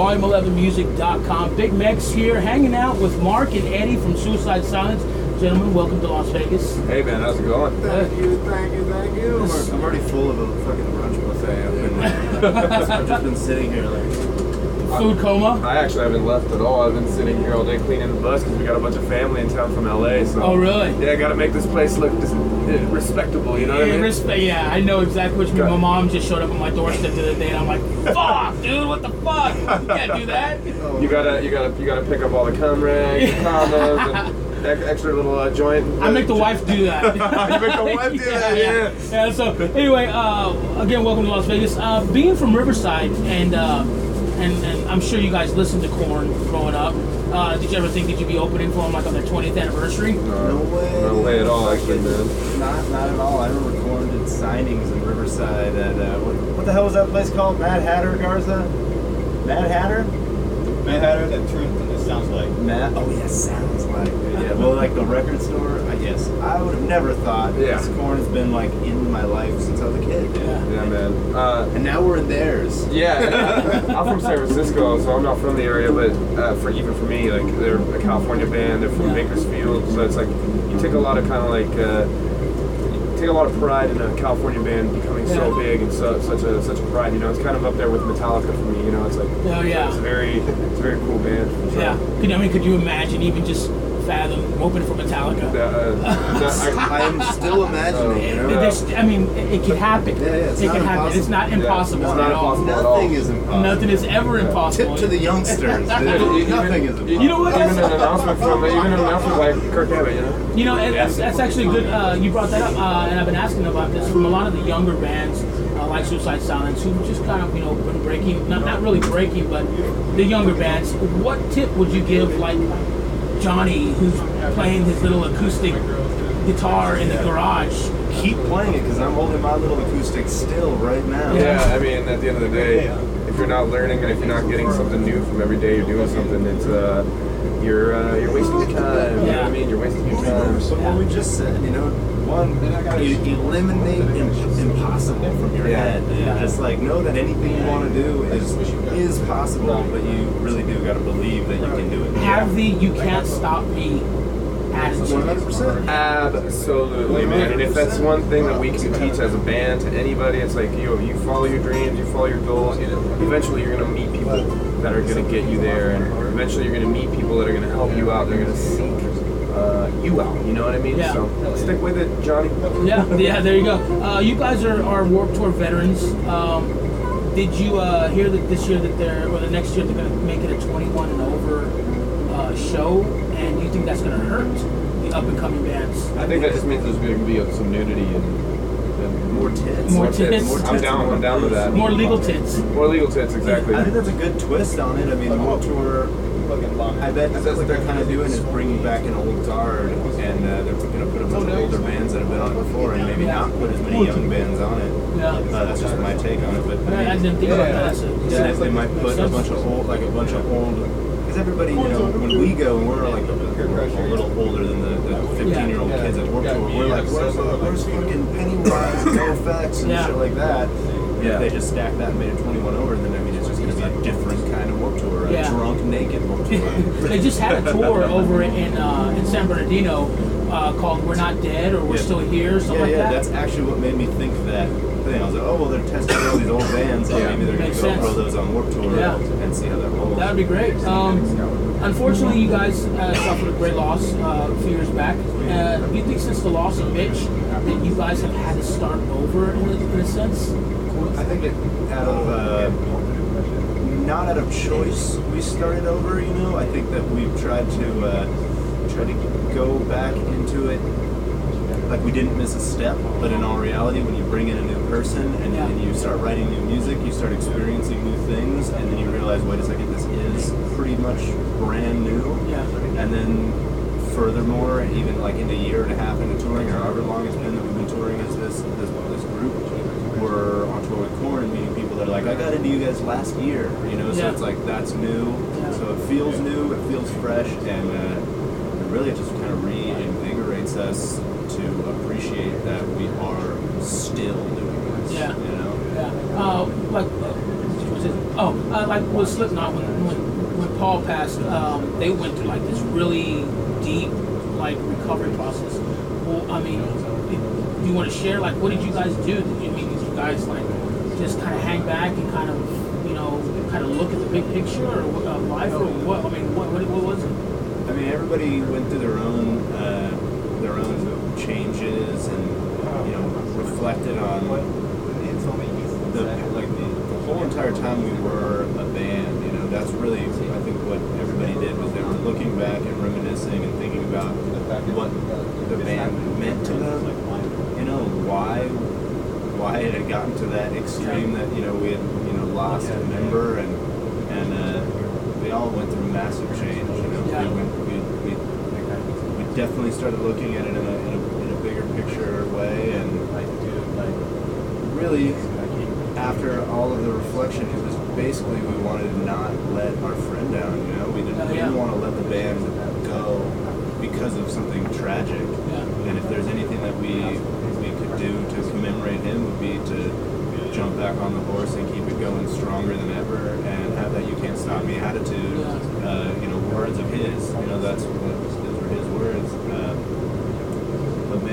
volume11music.com. Big Mex here, hanging out with Mark and Eddie from Suicide Silence. Gentlemen, welcome to Las Vegas. Hey man, how's it going? Thank you, thank you, thank you. I'm, I'm already full of a fucking brunch buffet. I've been, I've just been sitting here like. Food coma. I actually haven't left at all. I've been sitting here all day cleaning the bus because we got a bunch of family in town from LA. So Oh, really? Yeah, I got to make this place look dis- respectable. You know what I Yeah, mean? respect, yeah, I know exactly what you mean. My mom just showed up on my doorstep the other day, and I'm like, "Fuck, dude, what the fuck? You can't do that." You gotta, you gotta, you gotta pick up all the cum rags, the condoms, and ex- extra little uh, joint. I make the wife do that. You make the wife do that, yeah. yeah. So anyway, uh, again, welcome to Las Vegas. Uh, being from Riverside, and uh, and and I'm sure you guys listened to Korn growing up. Uh, did you ever think that you'd be opening for them like on their 20th anniversary? No way. No way at all, actually, man. Not, not at all. I remember Korn did signings in Riverside at uh, what, what the hell was that place called? Mad Hatter Garza? Mad Hatter? Mad Hatter, that turned, it sounds like. Mad. Oh yeah, sounds like. Yeah. Well, like the record store. I I would have never thought. Yeah. This Korn has been like in my life since I was a kid. Yeah. Yeah, man. Uh, And now we're in theirs. Yeah, I'm from San Francisco, so I'm not from the area. But uh, for even for me, like they're a California band, they're from Yeah. Bakersfield, so it's like you take a lot of kind of like uh, you take a lot of pride in a California band becoming so big and so, such a such a pride. You know, it's kind of up there with Metallica for me. You know, it's like Oh yeah. it's a very it's a very cool band. So, Yeah. Could, I mean, could you imagine even just fathom open for Metallica? Uh, that- I- I'm still imagining. You know. It- I mean, it, it can happen. Yeah, yeah, it's it not can happen. It's not impossible. impossible it's at not all. impossible. at all. Nothing is impossible. Nothing is ever impossible. Tip to the youngsters. dude. Nothing is impossible. You know what? Even That's- an announcement from even an announcement like Kirk Hammett, you know. You know, and that's, that's actually good. Uh, you brought that up, uh, and I've been asking about this from a lot of the younger bands, uh, like Suicide Silence, who just kind of, you know, been breaking, not, not really breaking, but the younger bands. What tip would you give, like Johnny, who's playing his little acoustic guitar in the garage? Keep playing it because I'm holding my little acoustic still right now. Yeah, I mean, at the end of the day, if you're not learning and if you're not getting something new from every day you're doing something, it's uh, you're uh, you're wasting your time. You know what I mean? You're wasting your time. So what we just said, you know, one, you eliminate im- impossible from your Yeah. head. Yeah. Just like know that anything you want to do is is possible, but you really do got to believe that you can do it. Have the "you can't stop me" attitude. 100%. Absolutely, man. And if that's one thing that we can teach as a band to anybody, it's like you you follow your dreams, you follow your goals. Eventually, you're gonna meet people that are gonna get you there, and eventually, you're gonna meet people that are gonna help you out. They're gonna seek uh, you out. You know what I mean? Yeah. So stick with it, Johnny. Yeah, yeah, there you go. Uh, you guys are, are Warped Tour veterans. Um, did you uh, hear that this year that they're, or the next year they're going to make it a 21 and over uh, show? And do you think that's going to hurt the up and coming bands? I think that just means there's going to be some nudity and, and More tits. More tits. More I'm down. I'm down with that. More legal tits. More legal tits, exactly. I think that's a good twist on it. I mean, the World Tour. I bet that's what they're kind of doing is bringing back an old guard, and uh, they're going to put a bunch of older bands that have been on it before, and maybe not put as many young bands on it. Yeah. Uh, that's just my take on it. But I, I didn't think about that. That's a, yeah, they might put a bunch of old, like a bunch of old. Everybody, you know, when we go and we're like a, a little older than the, the 15 year old kids at Warped Tour, we're like, where's, where's fucking Pennywise NoFX and Yeah. shit like that. Yeah. If they just stack that and made it 21 over, then I mean, it's just going to be a different kind of Warped Tour, a Yeah. drunk, naked Warped Tour. they just had a tour over in uh, in San Bernardino uh, called "We're Not Dead" or "We're Yeah. Still Here" or something yeah, like yeah, that. that's actually what made me think that thing. I was like, oh, well, they're testing all these old bands, so Yeah. maybe they're going to go sense. throw those on Warped Tour Yeah. and see how that rolls. That would be great. Um, unfortunately, you guys uh, suffered a great loss uh, a few years back. Uh, do you think since the loss of Mitch that you guys have had to start over in a, in a sense? I think it out of uh, not out of choice we started over. You know, I think that we've tried to uh, try to go back into it like we didn't miss a step. But in all reality, when you bring in a new person and, Yeah. and you start writing new music, you start experiencing new things, and then you realize, wait a second, this is pretty much brand new. Yeah. And then furthermore, even like in a year and a half into touring, or however long it's been that we've been touring as this this, this group, we're on tour with Korn, meeting people that are like, I got into you guys last year, you know. So Yeah. it's like that's new. So it feels new, it feels fresh, and uh, really it just kind of reinvigorates us appreciate that we are still doing this. Yeah. You know. Yeah. Uh, like Oh, uh, like with Slipknot, when, when when Paul passed, um, they went through like this really deep like recovery process. Well, I mean, do you want to share like what did you guys do? Did you I mean did you guys like just kind of hang back and kind of you know kind of look at the big picture or what, uh, life or what? I mean, what, what what was it? I mean, everybody went through their own uh, their own changes and you know reflected on the like the, the whole entire time we were a band. You know, that's really I think what everybody did was they were looking back and reminiscing and thinking about what the band meant to them. You know, why why it had gotten to that extreme that you know we had you know lost a member and and uh, we all went through massive change. You know, Yeah. we, we, we, we definitely started looking at it in a, in a, in a bigger picture way and I do like really after all of the reflection it was basically we wanted to not let our friend down you know we didn't, Oh, we yeah. didn't want to let the band go because of something tragic Yeah. and if there's anything that we we could do to commemorate him would be to jump back on the horse and keep it going stronger than ever and have that you can't stop me attitude uh, you know words of his you know that's what those were his words uh,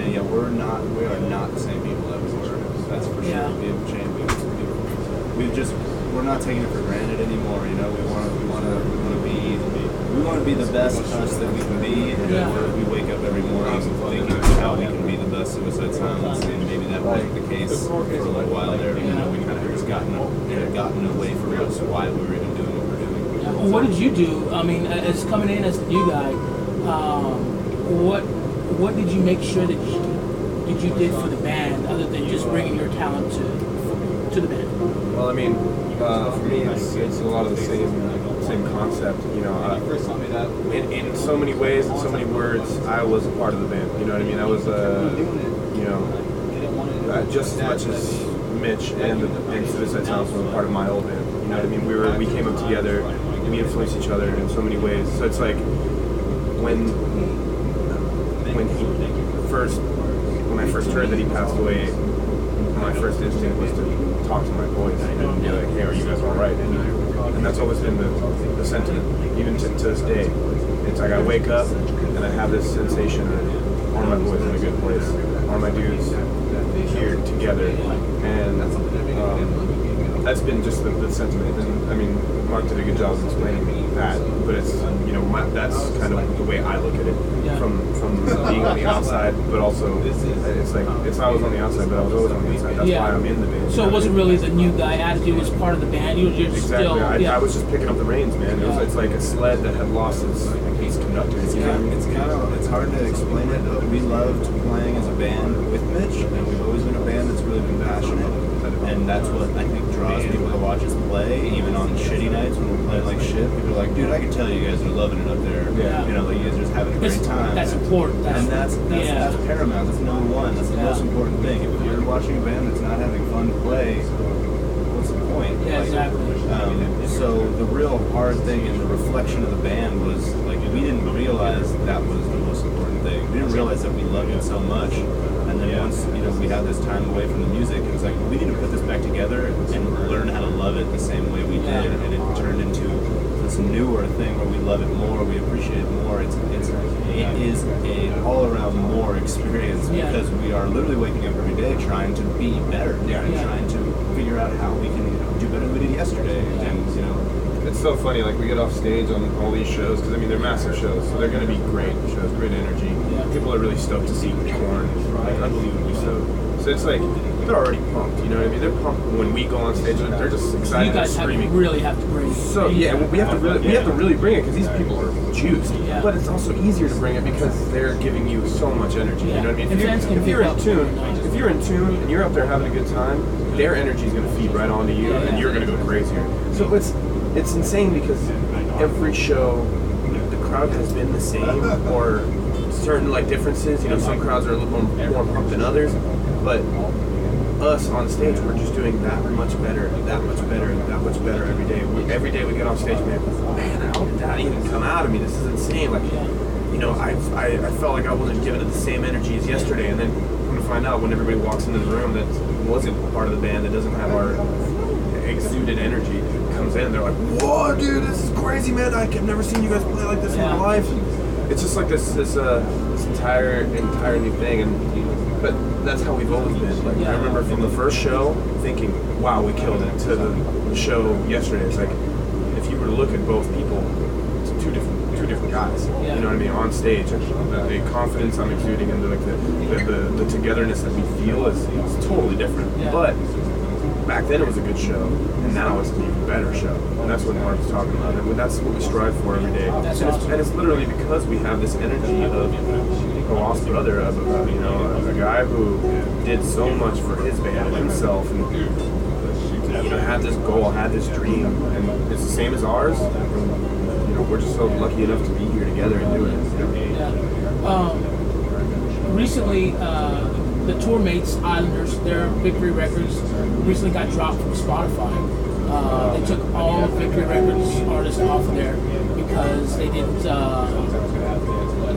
man yeah we're not we are not the same people that we were that's for Yeah. sure we've changed we've, we've, we've just we're not taking it for granted anymore you know we want to we want to we want to be we want to be the best us that we can be and Yeah. we're- we wake up every morning thinking how we can be the best suicide silence and maybe that wasn't the case for a little while there you know we kind of just gotten it had gotten away from us why we were even doing what we're doing Well, what did you do? I mean, as coming in as the new guy, um, what what did you make sure that you, that you did for the band, other than just bringing your talent to to the band? Well, I mean, uh, for me, it's, it's a lot of the same same concept. You know, uh, in, in so many ways, in so many words, I was a part of the band. You know what I mean? I was, uh, you know, uh, just as much as Mitch and and Suicide Silence were a part of my old band. You know what I mean? We were we came up together. We influenced each other in so many ways. So it's like when when he first when I first heard that he passed away, my first instinct was to talk to my boys and be like, "Hey, are you guys all right?" And, that's always been the, the sentiment, even to, to this day. It's like I wake up and I have this sensation of are my boys in a good place? Are my dudes here together? And um, that's been just the, the sentiment. And I mean, Mark did a good job explaining that, but it's you know my, that's kind of the way I look at it from from being on the outside, but also it's like it's I was on the outside, but I was always on the inside. That's Yeah. why I'm in the band. So it wasn't really the new guy attitude; it was part of the band. You were just Exactly. still, I, yeah. I was just picking up the reins, man. It was, it's like a sled that had lost its, its conductor. It's you know what I kind, mean? it's kind of it's hard to explain it, but we loved playing as a band with Mitch, and we've always been a band that's really been passionate, and that's what I think draws people to watch us play. Even on shitty nights when we're playing like shit, people are like, "Dude, I can tell you guys are loving it up there. Yeah. You know, like you guys are just having a great time." that's important. That's- and that's that's, yeah. that's paramount. That's number one. That's the Yeah. most important thing. If you're watching a band that's not having fun to play, what's the point? Yeah, Like, exactly. um, so the real hard thing in the reflection of the band was like we didn't realize that was the most important thing. We didn't realize that we loved it so much. And then once you know we had this time away from the music, it was like we need to put this back together and learn how to love it the same way we did. And it turned into this newer thing where we love it more, we appreciate it more. It's it's it is a all around more experience because we are literally waking up every day trying to be better and trying to figure out how we can do better than we did yesterday. And you know, It's so funny, like we get off stage on all these shows because I mean they're massive shows, so they're going to be great shows, great energy. Yeah. People are really stoked to see Korn, like unbelievably so. So it's like they're already pumped, you know what I mean? They're pumped when we go on stage. They're they're just excited, you guys have screaming. really have to bring. It. So yeah, well, we have to really we have to really bring it because these people are juiced. Yeah. But it's also easier to bring it because they're giving you so much energy. You know what I mean? If you're, if you're in tune, if you're in tune and you're up there having a good time, their energy is going to feed right onto you, and you're going to go crazier. So it's it's insane because every show the crowd has been the same or certain like differences. You know, some crowds are a little more, pumped than others, but us on stage, we're just doing that much better, that much better, that much better every day. We, every day we get on stage, man, man, how did that even come out of me? This is insane. Like, you know, I, I, I felt like I wasn't giving it the same energy as yesterday, and then come to find out when everybody walks into the room that wasn't part of the band, that doesn't have our exuded energy, comes in, they're like, "Whoa, dude, this is crazy, man! I've never seen you guys play like this in my life." It's just like this, this, uh, this entire, entire new thing, and but that's how we've always been. Like Yeah. I remember from the first show, thinking, "Wow, we killed it." To the show yesterday, it's like if you were to look at both people, it's two different, two different guys. Yeah. You know what I mean? On stage, the, the confidence I'm exuding and the, like the, the, the, the togetherness that we feel is, is totally different. Yeah. But back then it was a good show, and now it's an even better show. And that's what Mark's talking about, and that's what we strive for every day. And, it's, and it's literally because we have this energy of a lost brother, of a, you know, a, a guy who did so much for his band and himself, and you know, had this goal, had this dream, and it's the same as ours. You know, we're just so lucky enough to be here together and do it. Um, recently, uh, the tour mates Islanders, their Victory Records, recently got dropped from Spotify. Uh, they took all of Victory Records artists off of there because they didn't uh,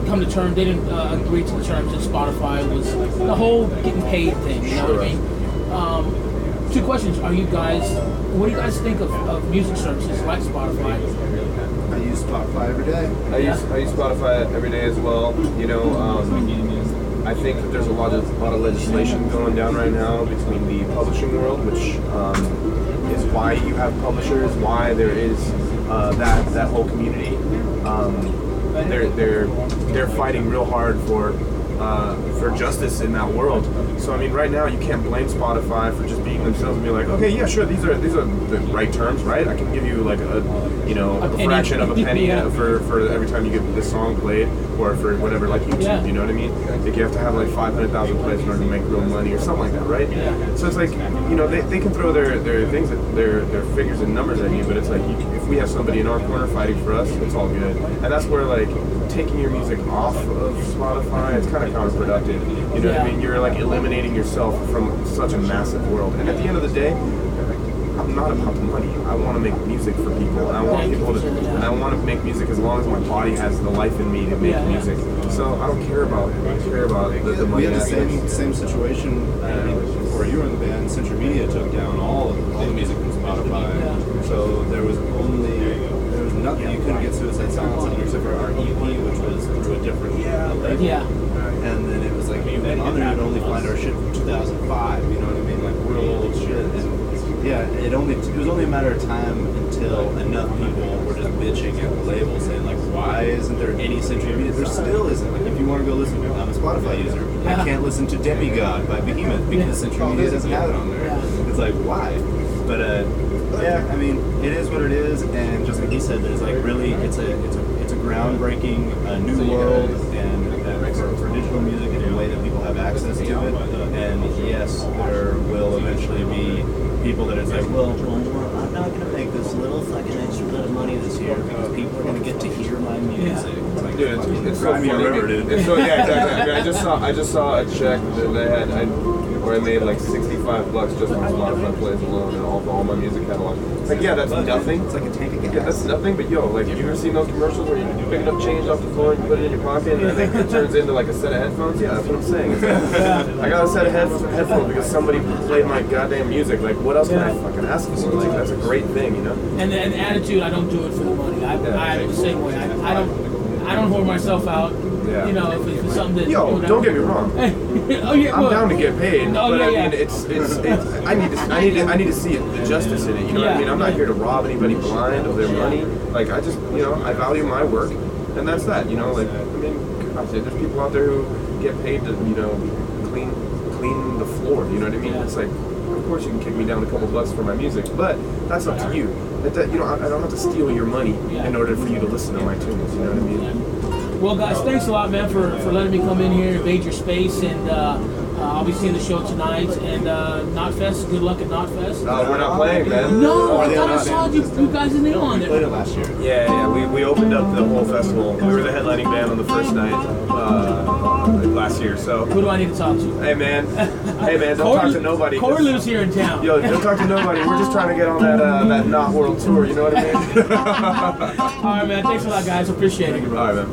come to terms. They didn't uh, agree to the terms that Spotify was the whole getting paid thing. You know what I mean? Um, two questions: Are you guys? What do you guys think of, of music services like Spotify? I use Spotify every day. I use I use Spotify every day as well. You know, um, I think that there's a lot of a lot of legislation going down right now between the publishing world, which um, is why you have publishers, why there is uh, that that whole community. Um, they're they're they're fighting real hard for uh, for justice in that world. So I mean, right now you can't blame Spotify for just being themselves and be like, okay, yeah, sure, these are these are the right terms, right? I can give you like a you know A a, fraction of a penny Yeah. for for every time you get this song played, or for whatever like YouTube. Yeah. You know what I mean? Like you have to have like 500,000 plays in order to make real money or something like that, right? Yeah. So it's like you know they, they can throw their their things at their their figures and numbers at you, but it's like you, we have somebody in our corner fighting for us, it's all good. And that's where like taking your music off of Spotify, it's kind of counterproductive. You know what I mean? You're like eliminating yourself from such a massive world. And at the end of the day, I'm not about the money. I want to make music for people, and I want Thank people to, for saying and I want to make music as long as my body has the life in me to make Yeah, yeah. music. So I don't care about, I don't care about the, the money we had the aspect. same same situation uh, before you were in the band. Century Media took down all of, all the music from Spotify, Yeah. So there was only there was nothing you couldn't get Suicide Silence on except for our EP, which was through a different label. Yeah. And then it was like you went on there, you'd only find our shit from 2005. You know what I mean? Like real old shit. And yeah, it only it was only a matter of time until enough people were just bitching at the label, saying like, why isn't there any Century Media? There still isn't. Like if you want to go listen, I'm a Spotify user. I can't listen to Demigod by Behemoth because Century Media doesn't have it on there. It's like why? But uh, yeah, I mean, it is what it is, and just like he said, there's like really, it's a it's a it's a groundbreaking uh, new world, and uh, for, for digital music in a way that people have access to it. And yes, there will eventually be people that it's like, well, well, well, I'm not gonna make this little fucking extra bit of money this year because people are gonna get to hear my music. It's like, Dude, it's, fucking it's so cry funny. river, dude. It's so, yeah, exactly. I, mean, I just saw I just saw a check that they had I, where I made like 65 bucks just on Spotify plays alone and all, all my music catalog. It's like yeah, that's nothing. It's like a tank of gas. Yeah, that's nothing, but yo, like, have you ever seen those commercials where you're picking up change off the floor and you put it in your pocket and then it turns into like a set of headphones? Yeah, that's what I'm saying. Like, I got a set of head- headphones because somebody played my goddamn music. Like, what else can I fucking ask for? Like, that's a great thing, you know? And the, and the attitude, I don't do it for the money. I, Yeah. I'm the same way. I, I don't I don't whore myself out. Yeah. You know, if it's something that Yo, you know, don't get me wrong. oh yeah, I'm well, down to get paid, Oh, but yeah, I yeah. mean, it's, it's it's I need to I need to I need to see it, the justice in it. You know what I mean? I'm not here to rob anybody blind of their money. Like I just you know I value my work, and that's that. You know, like I mean, I'll say there's people out there who get paid to you know clean clean the floor. You know what I mean? Yeah. It's like. Of course, you can kick me down a couple bucks for my music, but that's up to you. That, that, you know, I, I don't have to steal your money in order for you to listen to my tunes. You know what I mean? Well, guys, thanks a lot, man, for, for letting me come in here, invade your space, and uh, uh, I'll be seeing the show tonight. And uh, Knotfest, good luck at Knotfest. Uh, we're not playing, man. no, I thought I no, saw you, you guys in the on We played it last year. Yeah, yeah, we, we opened up the whole festival. We were the headlining band on the first night uh, last year. So, Who do I need to talk to? hey man, hey man, don't talk to nobody. Corey lives here in town. Yo, don't talk to nobody. We're just trying to get on that uh, that not world tour. You know what I mean? All right, man. Thanks a lot, guys. Appreciate it. All right, man.